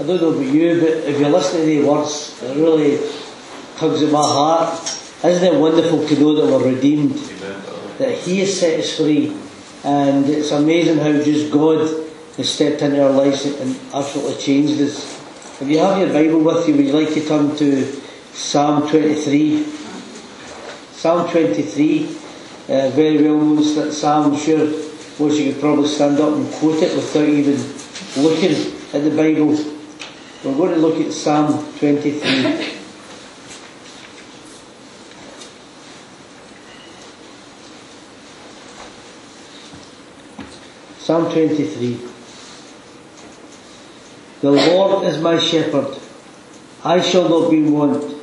I don't know about you, but if you listen to the words, it really tugs at my heart. Isn't it wonderful to know that we're redeemed? Amen. That He has set us free. And it's amazing how just God has stepped into our lives and absolutely changed us. If you have your Bible with you, would you like to turn to Psalm 23? Psalm 23, uh, very well known psalm, I'm sure most you could probably stand up and quote it without even looking at the Bible. We're going to look at Psalm 23. Psalm 23. The Lord is my shepherd. I shall not be want.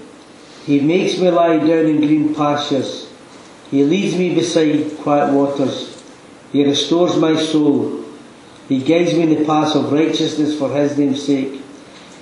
He makes me lie down in green pastures. He leads me beside quiet waters. He restores my soul. He guides me in the paths of righteousness for his name's sake.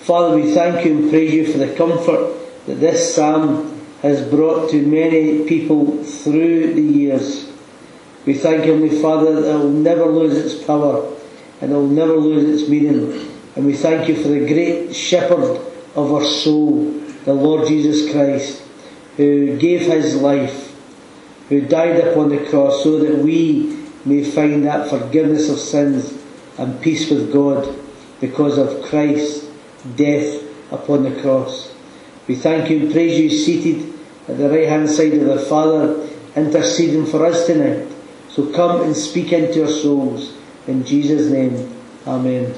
Father, we thank you and praise you for the comfort that this psalm has brought to many people through the years. We thank you, Heavenly Father, that it will never lose its power and it will never lose its meaning. And we thank you for the great shepherd of our soul, the Lord Jesus Christ, who gave his life, who died upon the cross so that we may find that forgiveness of sins and peace with God because of Christ's death upon the cross. We thank you and praise you seated at the right hand side of the Father, interceding for us tonight. So come and speak into our souls. In Jesus' name, Amen.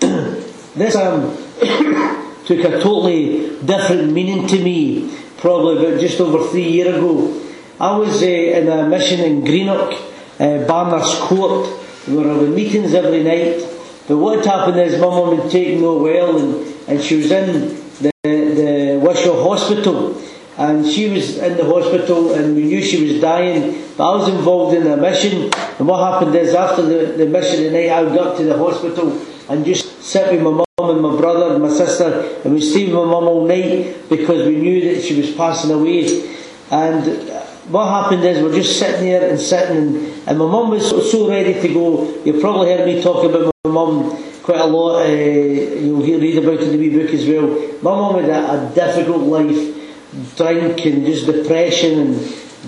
this um, took a totally different meaning to me, probably about just over three years ago. I was uh, in a mission in Greenock, uh, Barnard's Court, where there were meetings every night. But what happened is my mum had taken no well and, and she was in the, the Wishaw Hospital and she was in the hospital and we knew she was dying but I was involved in a mission and what happened is after the, the mission at night I would go up to the hospital and just sat with my mum and my brother and my sister and we stayed with my mum all night because we knew that she was passing away. And what happened is we're just sitting there and sitting and, and my mum was so, so ready to go. You probably heard me talk about my mum quite a lot uh, you'll hear, read about it in the wee book as well. My mum had a, a difficult life drink and just depression and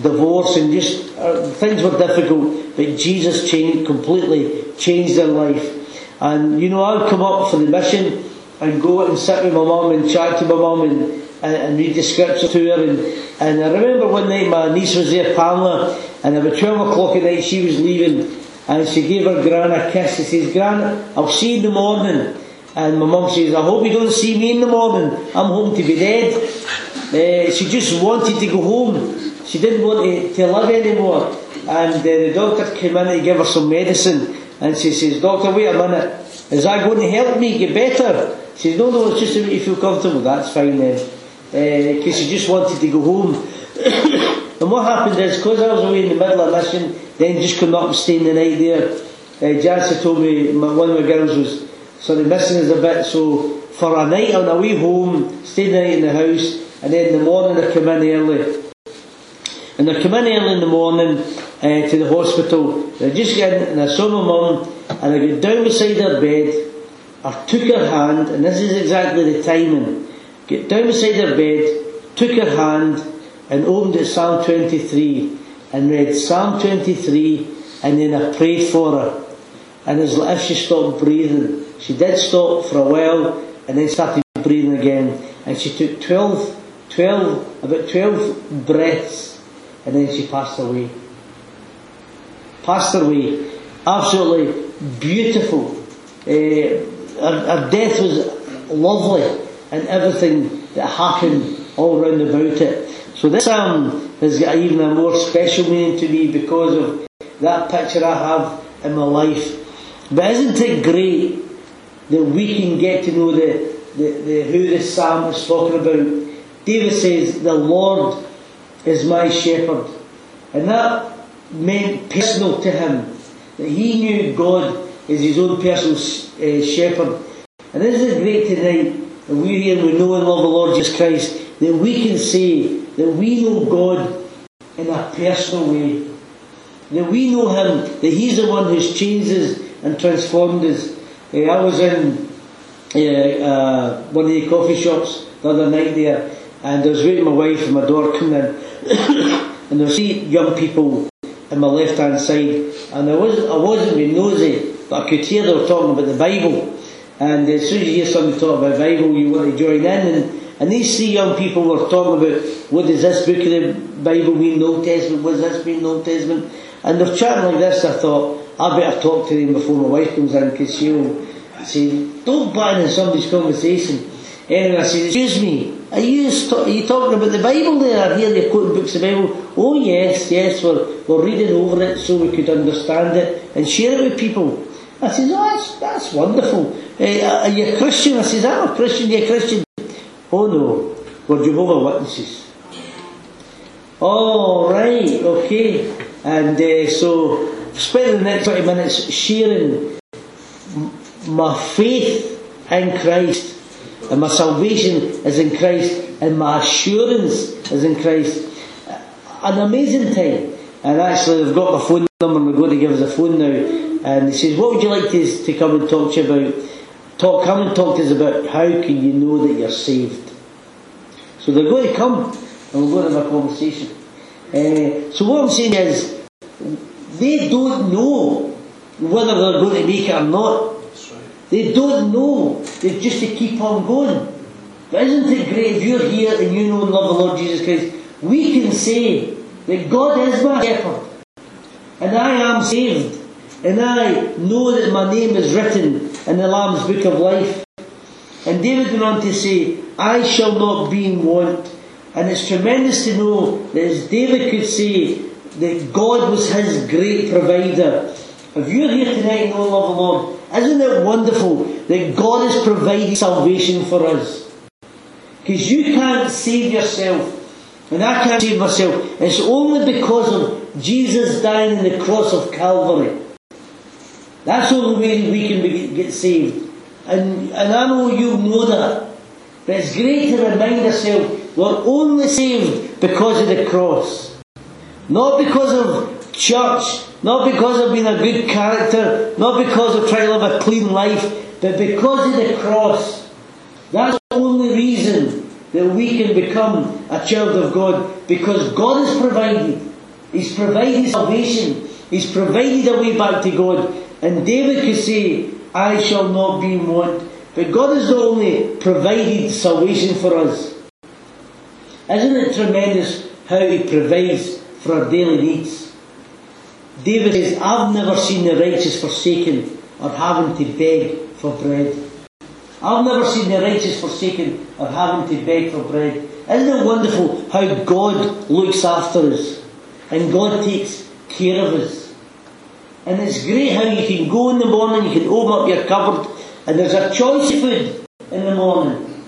divorce and just uh, things were difficult but Jesus changed completely changed their life. And you know I'd come up for the mission and go and sit with my mum and chat to my mum and, and, and read the scripture to her and, and I remember one night my niece was there Pamela and about 12 o'clock at night she was leaving and she gave her gran a kiss she says gran I'll see you in the morning and my mum says I hope you don't see me in the morning I'm home to be dead uh, she just wanted to go home. She didn't want to, to live anymore. And uh, the doctor came in to give her some medicine. And she says, Doctor, wait a minute. Is that going to help me get better? She says, No, no, it's just to make you feel comfortable. That's fine then. Because uh, she just wanted to go home. and what happened is, because I was away in the middle of mission, then just come up and the night there. Uh, Jansa told me my, one of my girls was sort of missing us a bit. So for a night on the way home, stayed the night in the house, and then in the morning they come in early. And they come in early in the morning uh, to the hospital. They just get in and I saw my mum and I got down beside her bed. I took her hand and this is exactly the timing. Get down beside her bed, took her hand and opened at Psalm 23 and read Psalm 23 and then I prayed for her. And it's like if she stopped breathing. She did stop for a while and then started breathing again. And she took 12 12, about 12 breaths, and then she passed away. Passed away. Absolutely beautiful. Uh, her, her death was lovely, and everything that happened all round about it. So this psalm has got even a more special meaning to me because of that picture I have in my life. But isn't it great that we can get to know the, the, the who this psalm is talking about. David says, The Lord is my shepherd. And that meant personal to him. That he knew God as his own personal uh, shepherd. And this is great tonight. And we're here, we know and love the Lord Jesus Christ, that we can say that we know God in a personal way. That we know Him, that He's the one who's changed us and transformed us. Uh, I was in uh, uh, one of the coffee shops the other night there, and I was waiting my wife and my daughter coming in, and there was three young people on my left hand side, and I wasn't, I wasn't being nosy, but I could hear they were talking about the Bible. And as soon as you hear somebody talk about Bible, you want to join in. And, and these three young people were talking about what does this book of the Bible mean, Old Testament, what does this mean, Old Testament. And they're chatting like this, I thought, I better talk to them before my wife comes in, because she'll say, don't butt in somebody's conversation. Anyway, I said, excuse me, are you, are you talking about the Bible there? I hear you're quoting books of the Bible. Oh yes, yes, we're, we're reading over it so we could understand it and share it with people. I says, oh, that's, that's wonderful. Uh, are you a Christian? I says, I'm a Christian. You're Christian. Oh no, we're Jehovah Witnesses. Oh, right, okay. And uh, so, spend the next 20 minutes sharing my faith in Christ, and my salvation is in Christ, and my assurance is in Christ. An amazing time. And actually, they've got my phone number, and they're going to give us a phone now and he says, what would you like to, to come and talk to you about? Talk, come and talk to us about how can you know that you're saved. So they're going to come and we're going to have a conversation. Uh, so what I'm saying is, they don't know whether they're going to make it or not. They don't know. They've just to keep on going. But isn't it great if you're here and you know and love the Lord Jesus Christ? We can say that God is my shepherd and I am saved. And I know that my name is written in the Lamb's Book of Life. And David went on to say, I shall not be in want. And it's tremendous to know that as David could say that God was his great provider. If you're here tonight and know love the Lord, isn't it wonderful that God has provided salvation for us? Because you can't save yourself. And I can't save myself. It's only because of Jesus dying on the cross of Calvary. That's the only way we can be, get saved. And, and I know you know that. But it's great to remind ourselves we're only saved because of the cross. Not because of church, not because of being a good character, not because of trying to live a clean life, but because of the cross. That's the only reason that we can become a child of God, because God has provided. He's provided salvation. He's provided a way back to God. And David could say, I shall not be in want. But God has only provided salvation for us. Isn't it tremendous how He provides for our daily needs? David says, I've never seen the righteous forsaken or having to beg for bread. I've never seen the righteous forsaken or having to beg for bread. Isn't it wonderful how God looks after us and God takes care of us? And it's great how you can go in the morning, you can open up your cupboard, and there's a choice of food in the morning.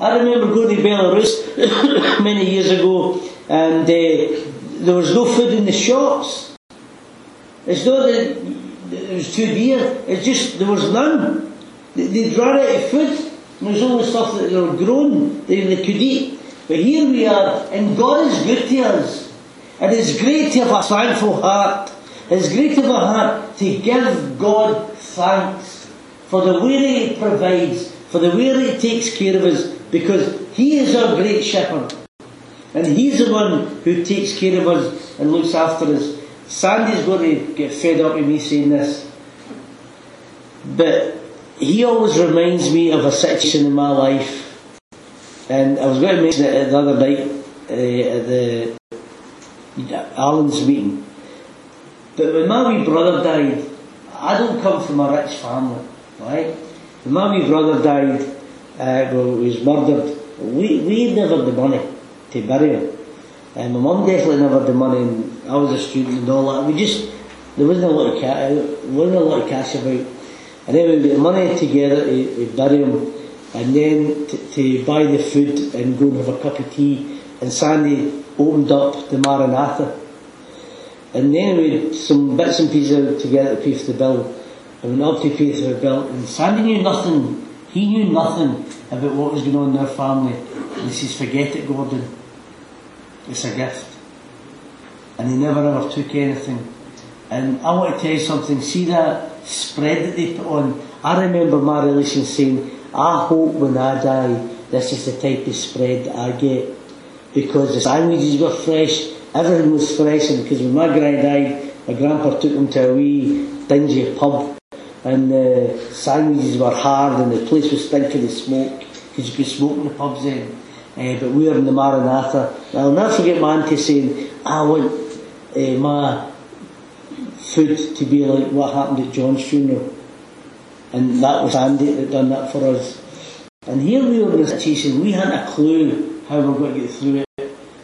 I remember going to Belarus many years ago, and uh, there was no food in the shops. It's not that it was too dear, it's just there was none. They'd run out of food. There was only stuff that they were grown, they, they could eat. But here we are, and God is good to us. And it's great to have a thankful heart it's great of a heart to give God thanks for the way He provides, for the way He takes care of us, because He is our great shepherd. And He's the one who takes care of us and looks after us. Sandy's going to get fed up with me saying this. But he always reminds me of a situation in my life. And I was going to mention it the other night uh, at the Alan's meeting. But when my wee brother died, I don't come from a rich family, right? When my wee brother died, uh, well, he was murdered, we, we never had the money to bury him. And my mum definitely never had the money, and I was a student and all that. We just, there wasn't a lot of cash, wasn't a lot of cash about. And then we get the money together to, to bury him, and then to, to buy the food and go and have a cup of tea. And Sandy opened up the Maranatha. And then we some bits and pieces together to pay for the bill. And went up to pay for the bill. And Sandy knew nothing. He knew nothing about what was going on in their family. And he says, forget it, Gordon. It's a gift. And he never ever took anything. And I want to tell you something. See that spread that they put on? I remember my relation saying, I hope when I die, this is the type of spread that I get. Because the sandwiches were fresh, everything was fresh, and because when my grand died, my grandpa took him to a wee dingy pub, and the sandwiches were hard, and the place was stinking of smoke, because you could smoke in the pubs then. Uh, but we were in the Maranatha. I'll never forget my auntie saying, I want uh, my food to be like what happened at John's funeral. And that was Andy that done that for us. And here we were in a situation, we hadn't a clue how we we're going to get through it.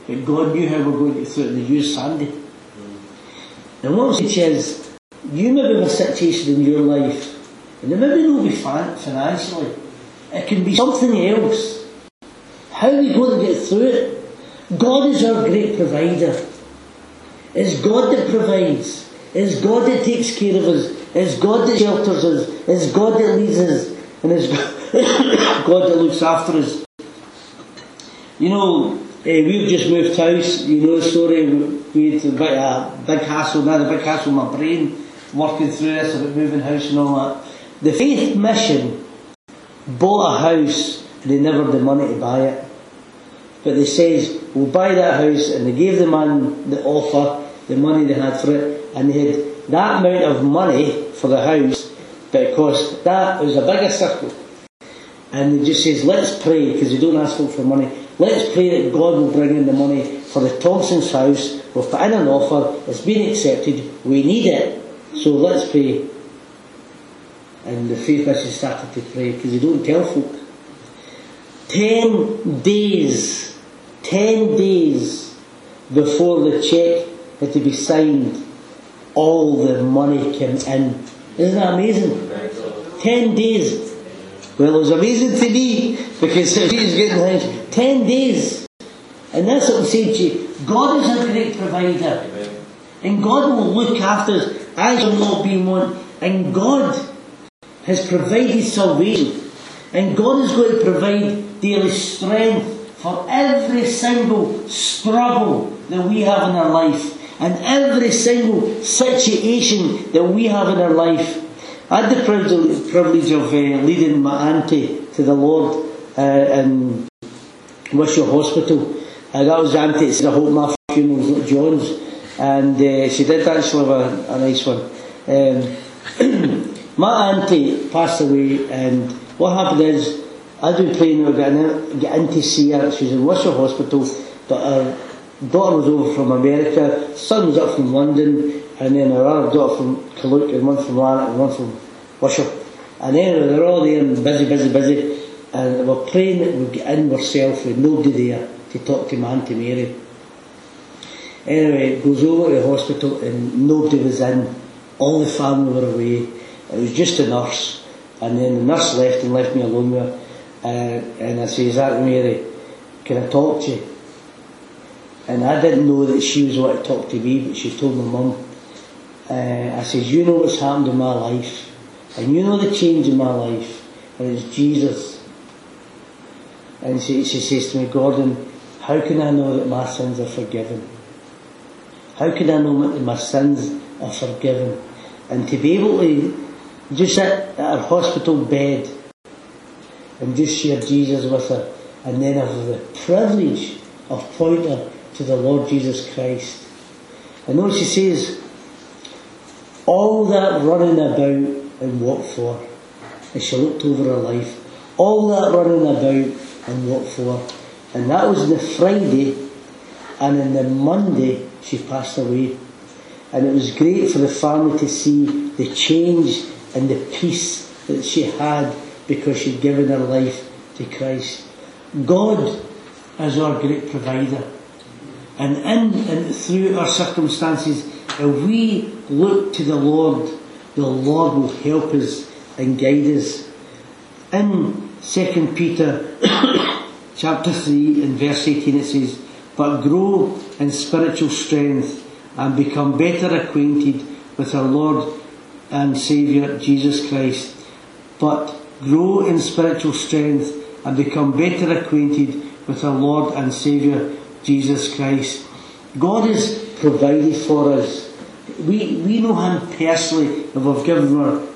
But God knew how we were going to through it and used Sandy. And what I'm saying is, you may have a situation in your life, and it maybe not be financially, it can be something else. How are we going to get through it? God is our great provider. It's God that provides. It's God that takes care of us. It's God that shelters us. It's God that leads us. And it's God that looks after us. You know, we've just moved house. You know the story. We had a big hassle, now a big hassle in my brain, working through this about moving house and all that. The Faith Mission bought a house and they never had the money to buy it. But they says, we'll buy that house and they gave the man the offer, the money they had for it, and they had that amount of money for the house, but it that, was a bigger circle. And they just says, let's pray, because they don't ask folk for money, let's pray that God will bring in the money for the Thompson's house, we've put in an offer, it's been accepted, we need it, so let's pray. And the faith mission started to pray, because they don't tell folk. Ten days, ten days before the cheque had to be signed, all the money came in. Isn't that amazing? Ten days. Well, it was amazing to me because he was getting things. Ten days. And that's what I'm saying to you. God is a great provider. And God will look after us. I shall not be one. And God has provided salvation. And God is going to provide daily strength for every single struggle that we have in our life and every single situation that we have in our life. I had the privilege of uh, leading my auntie to the Lord uh, in Wishaw Hospital. Uh, that was auntie that said, I hope my funeral not John's. And uh, she did actually have a, a nice one. Um, my auntie passed away and what happened is, I'd been praying to get, get in to see her. She was in Wishaw Hospital, but her daughter was over from America, son was up from London, and then her other daughter from Carluke, and one from Lanark, and one from Wishaw. And anyway, they're all there and busy, busy, busy. And we're praying that we'd get in ourselves with nobody there to talk to my Auntie Mary. Anyway, goes over to the hospital and nobody was in. All the family were away. It was just a nurse. And then the nurse left and left me alone with her. Uh, and I says, Auntie Mary, can I talk to you? And I didn't know that she was wanting to talk to me, but she told my mum. Uh, I says, you know what's happened in my life. And you know the change in my life. And it's Jesus. And she, she says to me, Gordon, how can I know that my sins are forgiven? How can I know that my sins are forgiven? And to be able to just sit at her hospital bed and just share Jesus with her and then have the privilege of pointing her to the Lord Jesus Christ. And notice she says, all that running about and what for? And she looked over her life. All that running about and what for? And that was the Friday, and on the Monday she passed away. And it was great for the family to see the change and the peace that she had because she'd given her life to Christ. God is our great provider. And in and through our circumstances, if we look to the Lord, the Lord will help us and guide us. In 2 Peter chapter 3 and verse 18 it says, But grow in spiritual strength and become better acquainted with our Lord and Saviour Jesus Christ. But grow in spiritual strength and become better acquainted with our Lord and Saviour Jesus Christ. God has provided for us. We, we know Him personally if we've given our,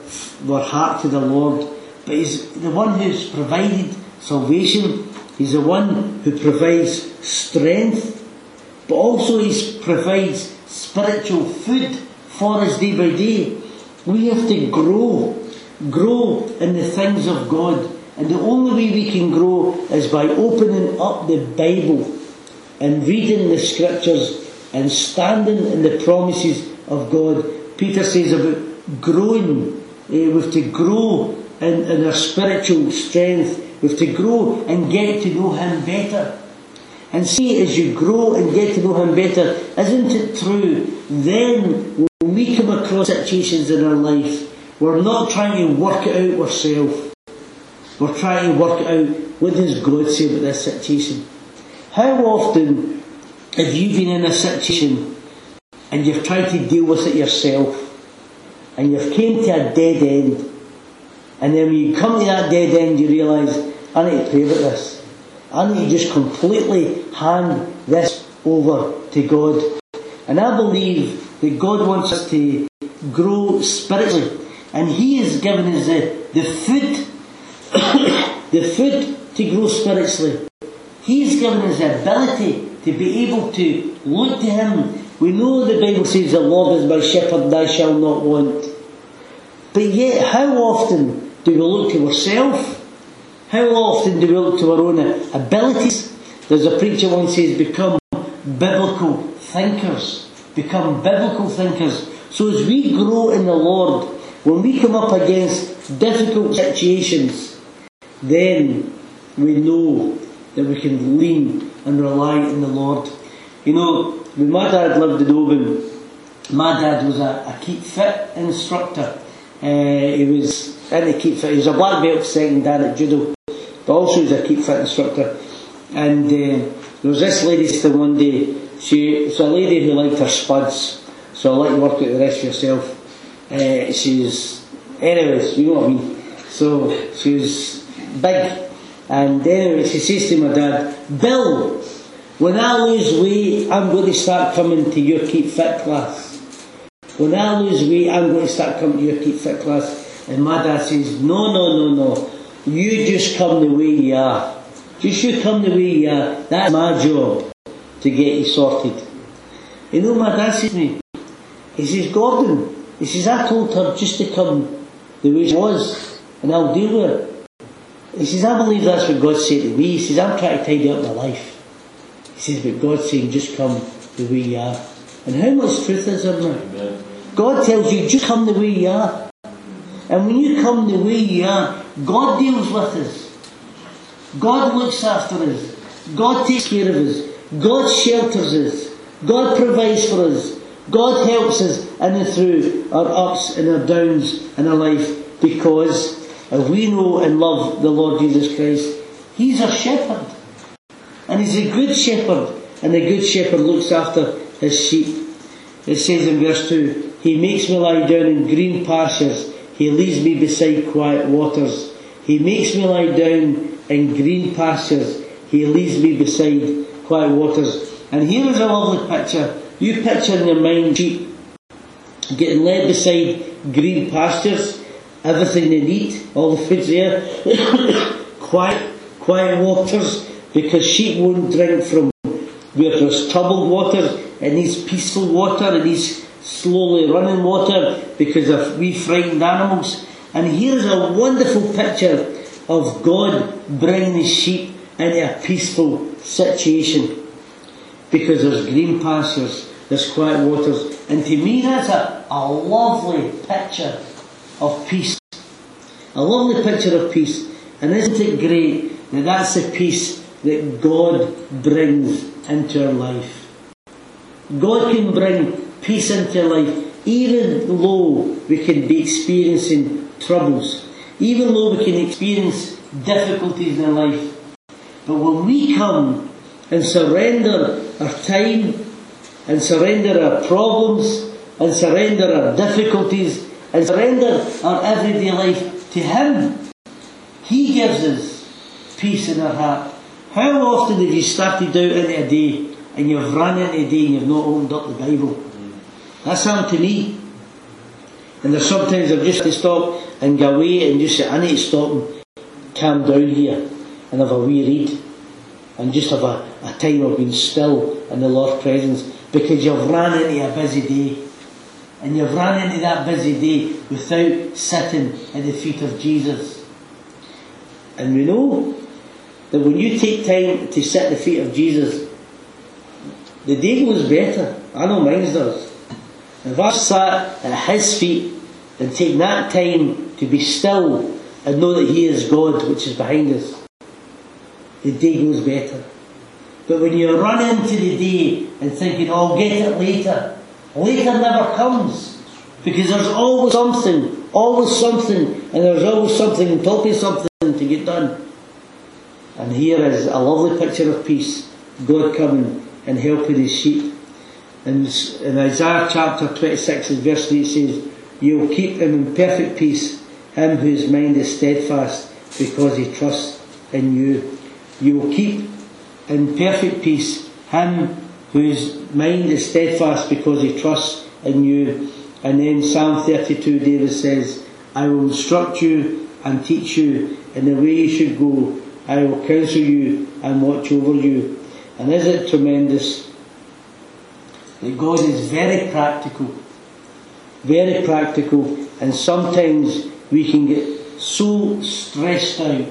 our heart to the Lord. But He's the one who's provided salvation. He's the one who provides strength. But also He provides spiritual food for us day by day. We have to grow. Grow in the things of God. And the only way we can grow is by opening up the Bible and reading the scriptures and standing in the promises of God. Peter says about growing. Eh, we have to grow in, in our spiritual strength. We have to grow and get to know Him better. And see, as you grow and get to know Him better, isn't it true? Then, when we come across situations in our life, we're not trying to work it out ourselves. We're trying to work it out what does God say about this situation. How often have you been in a situation and you've tried to deal with it yourself and you've came to a dead end and then when you come to that dead end you realise I need to pray about this. I need to just completely hand this over to God. And I believe that God wants us to grow spiritually and He has given us the, the food the food to grow spiritually. He's given us the ability to be able to look to Him. We know the Bible says the Lord is my shepherd and I shall not want. But yet, how often do we look to ourselves? How often do we look to our own abilities? There's a preacher once says, become biblical thinkers. Become biblical thinkers. So as we grow in the Lord, when we come up against difficult situations, then we know that we can lean and rely on the Lord. You know, when my dad lived in Oban, my dad was a, a keep fit instructor. Uh, he was in the keep fit. He was a black belt second dan at judo, but also he was a keep fit instructor. And uh, there was this lady still one day. She was a lady who liked her spuds, so I like to work out the rest yourself. Uh, she's, anyways, you know what I mean. So she was big and anyway, she says to my dad, Bill, when I lose weight, I'm going to start coming to your Keep Fit class. When I lose weight, I'm going to start coming to your Keep Fit class. And my dad says, no, no, no, no. You just come the way you are. Just you come the way you are. That's my job to get you sorted. You know my dad says to me? He says, Gordon, he says, I told her just to come the way she was and I'll deal with her. He says, I believe that's what God said to me. He says, I'm trying to tidy up my life. He says, but God's saying, just come the way you are. And how much truth is there now? God tells you, just come the way you are. And when you come the way you are, God deals with us. God looks after us. God takes care of us. God shelters us. God provides for us. God helps us in and through our ups and our downs in our life because we know and love the Lord Jesus Christ, He's our shepherd. And He's a good shepherd. And the good shepherd looks after His sheep. It says in verse 2, He makes me lie down in green pastures. He leads me beside quiet waters. He makes me lie down in green pastures. He leads me beside quiet waters. And here is a lovely picture. You picture in your mind sheep getting led beside green pastures everything they need, all the food's there. quiet, quiet waters, because sheep won't drink from where there's troubled water. It needs peaceful water. It needs slowly running water because of we frightened animals. And here's a wonderful picture of God bringing sheep into a peaceful situation because there's green pastures, there's quiet waters, and to me that's a, a lovely picture of peace. A lovely picture of peace. And isn't it great that that's the peace that God brings into our life? God can bring peace into life even though we can be experiencing troubles. even though we can experience difficulties in life. But when we come and surrender our time and surrender our problems and surrender our difficulties and surrender our everyday life to Him, He gives us peace in our heart. How often have you started out into a day and you've run into a day and you've not opened up the Bible? That's happened to me. And there's sometimes I've just to stop and go away and just say, I need to stop and calm down here and have a wee read and just have a, a time of being still in the Lord's presence because you've run into a busy day. And you've run into that busy day without sitting at the feet of Jesus. And we know that when you take time to sit at the feet of Jesus, the day goes better. I know mine does. Sat at His feet and take that time to be still and know that He is God, which is behind us, the day goes better. But when you run into the day and thinking, oh, I'll get it later, later never comes. Because there's always something, always something, and there's always something top of something to get done. And here is a lovely picture of peace, God coming and helping his sheep. And in Isaiah chapter 26 verse 3 it says, You will keep him in perfect peace, him whose mind is steadfast, because he trusts in you. You will keep in perfect peace him whose mind is steadfast because he trusts in you. And then Psalm 32 David says, I will instruct you and teach you in the way you should go. I will counsel you and watch over you. And is it tremendous God is very practical, very practical, and sometimes we can get so stressed out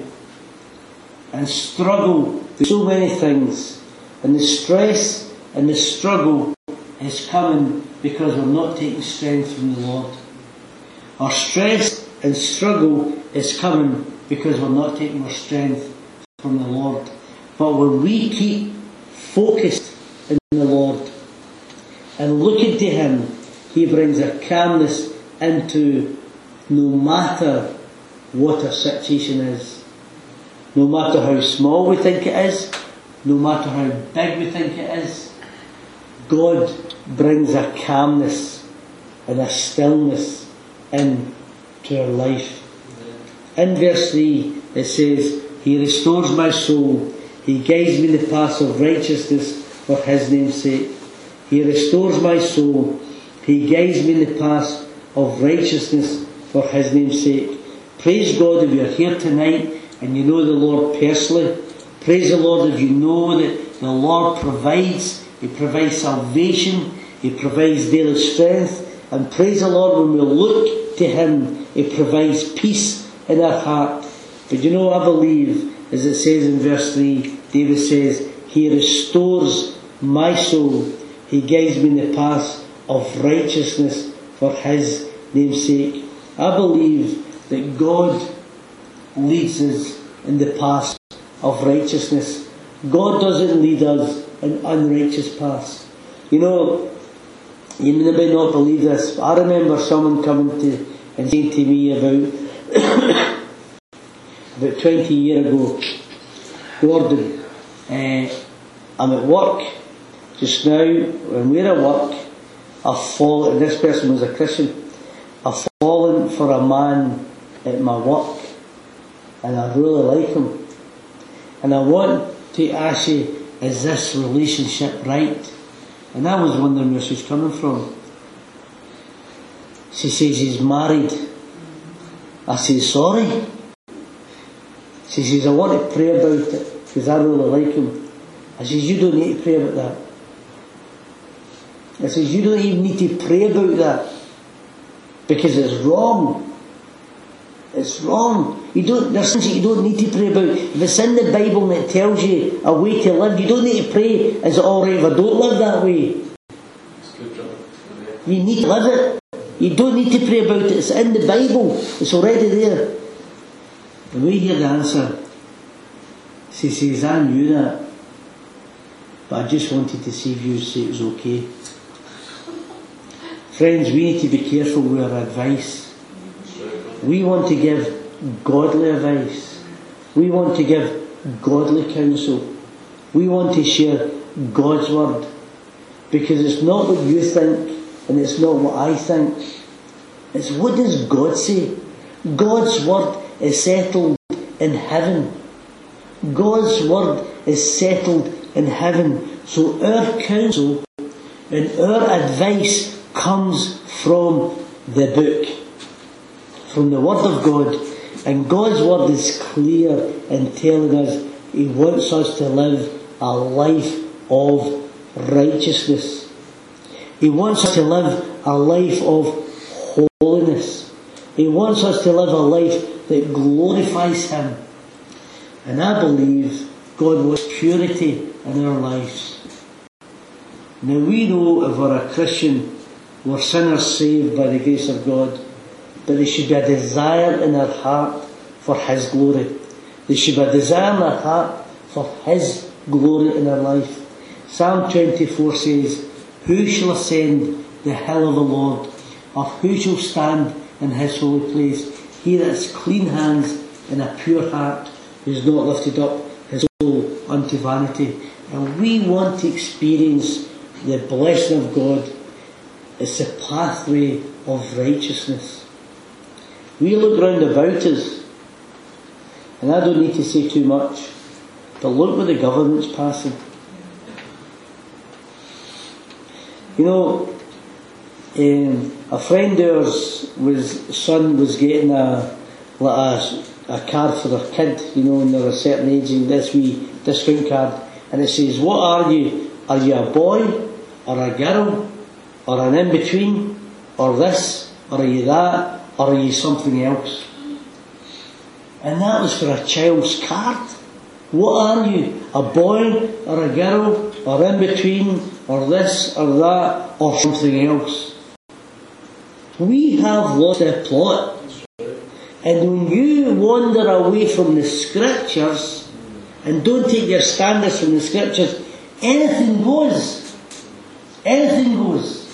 and struggle with so many things, and the stress and the struggle is coming because we're not taking strength from the Lord. Our stress and struggle is coming because we're not taking our strength from the Lord. But when we keep focused in the Lord and looking to Him, He brings a calmness into no matter what our situation is. No matter how small we think it is, no matter how big we think it is, God brings a calmness and a stillness into our life. In verse 3 it says, He restores my soul, He guides me in the paths of righteousness for His name's sake. He restores my soul, He guides me in the path of righteousness for His name's sake. Praise God if you're here tonight and you know the Lord personally. Praise the Lord if you know that the Lord provides. He provides salvation. He provides daily strength. And praise the Lord when we look to Him, He provides peace in our heart. But you know, I believe, as it says in verse 3, David says, He restores my soul. He guides me in the path of righteousness for His name's sake. I believe that God leads us in the path of righteousness. God doesn't lead us in unrighteous paths. You know, you may not believe this, but I remember someone coming to and saying to me about about 20 years ago, Gordon, uh, I'm at work just now, when we're at work, I've fallen, this person was a Christian, I've fallen for a man at my work and I really like him. And I want to ask you, is this relationship right? And I was wondering where she's coming from. She says he's married. I say, sorry. She says, I want to pray about it because I really like him. I says, you don't need to pray about that. I says, you don't even need to pray about that because it's wrong. It's wrong. You don't, there's things that you don't need to pray about. If it's in the Bible and it tells you a way to live, you don't need to pray, is it alright if I don't live that way? You need to live it. You don't need to pray about it. It's in the Bible. It's already there. And we hear the answer. She says, I knew that. But I just wanted to see if you say it was okay. Friends, we need to be careful with our advice. We want to give godly advice. We want to give godly counsel. We want to share God's word. Because it's not what you think and it's not what I think. It's what does God say? God's word is settled in heaven. God's word is settled in heaven. So our counsel and our advice comes from the book, from the word of God. And God's word is clear in telling us He wants us to live a life of righteousness. He wants us to live a life of holiness. He wants us to live a life that glorifies Him. And I believe God wants purity in our lives. Now we know if we're a Christian, we're sinners saved by the grace of God, but there should be a desire in our heart for His glory. There should be a desire in our heart for His glory in our life. Psalm 24 says, Who shall ascend the hill of the Lord? Of who shall stand in his holy place? He that has clean hands and a pure heart, who has not lifted up his soul unto vanity. And we want to experience the blessing of God. It's a pathway of righteousness. We look round about us, and I don't need to say too much, but look what the government's passing. You know, um, a friend of ours was son was getting a like a, a card for their kid, you know, when they're a certain age, and this wee discount card, and it says, "What are you? Are you a boy, or a girl, or an in between, or this, or are you that, or are you something else?" And that was for a child's card. What are you? A boy or a girl or in between or this or that or something else? We have lost the plot. And when you wander away from the scriptures and don't take your standards from the scriptures, anything goes. Anything goes.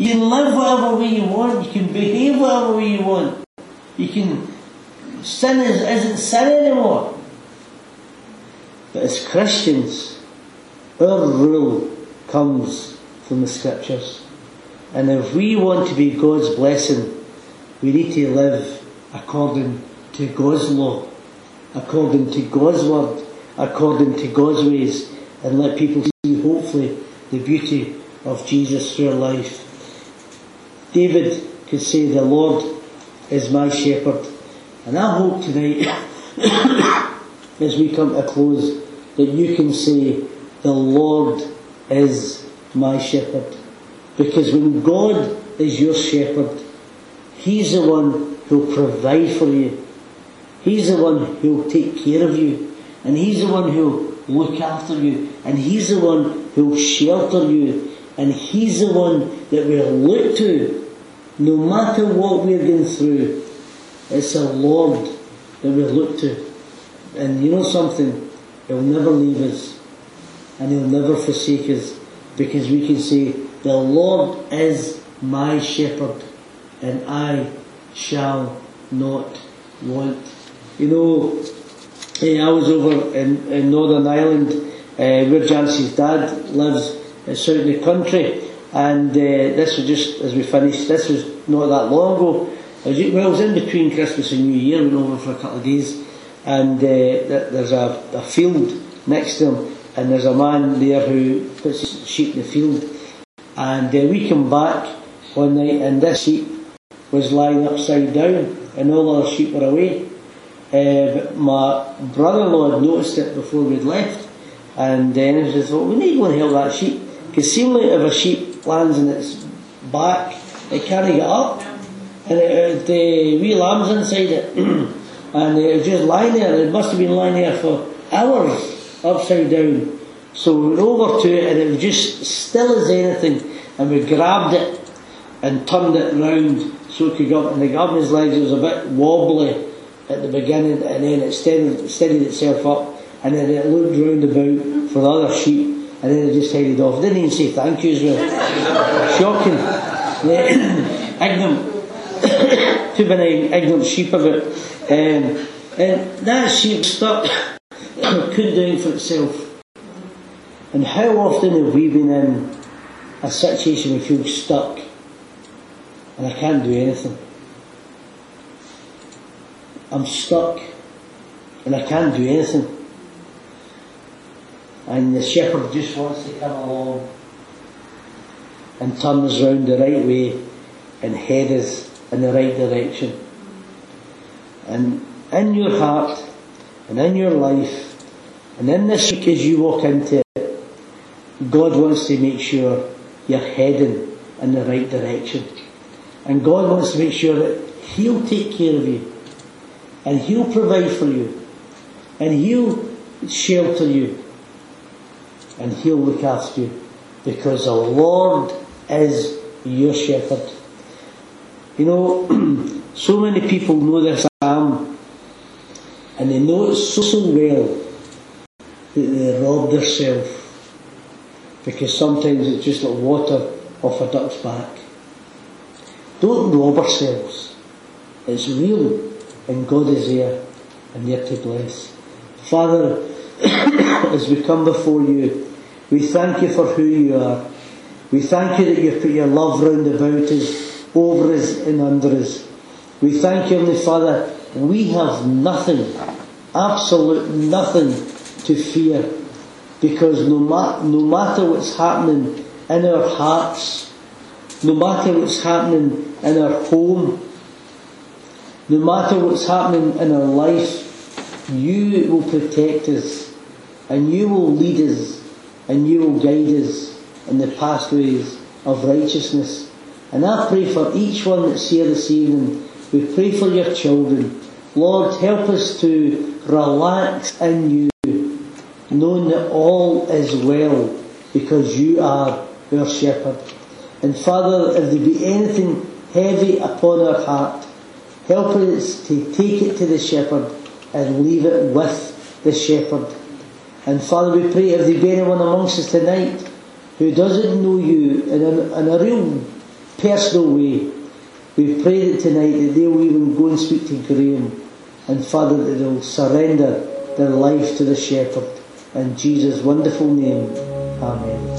You can live whatever way you want, you can behave whatever way you want. You can sin is, isn't sin anymore. But as Christians, our rule comes from the scriptures. And if we want to be God's blessing, we need to live according to God's law, according to God's word, according to God's ways, and let people see, hopefully, the beauty of Jesus through our life. David could say, The Lord is my shepherd. And I hope tonight, as we come to a close, that you can say, The Lord is my shepherd. Because when God is your shepherd, He's the one who'll provide for you. He's the one who'll take care of you. And He's the one who'll look after you. And He's the one who'll shelter you. And He's the one that we'll look to no matter what we're going through. It's the Lord that we look to. And you know something? He'll never leave us. And He'll never forsake us. Because we can say, the Lord is my shepherd and I shall not want. You know, eh, I was over in, in Northern Ireland uh, where Jancy's dad lives in the country and uh, this was just as we finished, this was not that long ago. I was, well, it was in between Christmas and New Year, we went over for a couple of days and uh, there's a, a field next to him and there's a man there who puts sheep in the field and uh, we come back one night and this sheep was lying upside down and all other sheep were away. Uh, but my brother-in-law had noticed it before we'd left and then he said, well, we need to go and help that sheep. Because seemingly if a sheep lands in its back, it can't get up. And it uh, wee lambs inside it. and it just lying there. It must have been lying there for hours, upside down. So we went over to it and it was just still as anything. And we grabbed it and turned it round so it could go up. And the governor's legs, it was a bit wobbly at the beginning and then it steadied, steadied itself up. And then it looked round about for the other sheep and then it just headed off. Didn't even say thank you as well. Shocking. Ignam. too many ignorant sheep of it. Um, and that sheep stuck, couldn't do anything for itself. And how often have we been in a situation where we feel stuck and I can't do anything? I'm stuck and I can't do anything. And the shepherd just wants to come along and turn us round the right way and head us in the right direction. And in your heart and in your life and in this week as you walk into it, God wants to make sure you're heading in the right direction. And God wants to make sure that He'll take care of you and He'll provide for you and He'll shelter you and He'll look after you because the Lord is your shepherd. You know, so many people know this psalm and they know it so, so well that they rob themselves because sometimes it's just like water off a duck's back. Don't rob ourselves. It's real and God is there and there to bless. Father, as we come before you, we thank you for who you are. We thank you that you've put your love round about us, over us and under us. We thank you, Heavenly Father, we have nothing, absolute nothing to fear. Because no, ma- no matter what's happening in our hearts, no matter what's happening in our home, no matter what's happening in our life, you will protect us and you will lead us and you will guide us in the pathways of righteousness. And I pray for each one that's here this evening. We pray for your children. Lord, help us to relax in you, knowing that all is well because you are our shepherd. And Father, if there be anything heavy upon our heart, help us to take it to the shepherd and leave it with the shepherd. And Father, we pray if there be anyone amongst us tonight who doesn't know you in a, in a real personal way, we pray that tonight that they will even go and speak to Graham and Father that they'll surrender their life to the shepherd. In Jesus' wonderful name, Amen.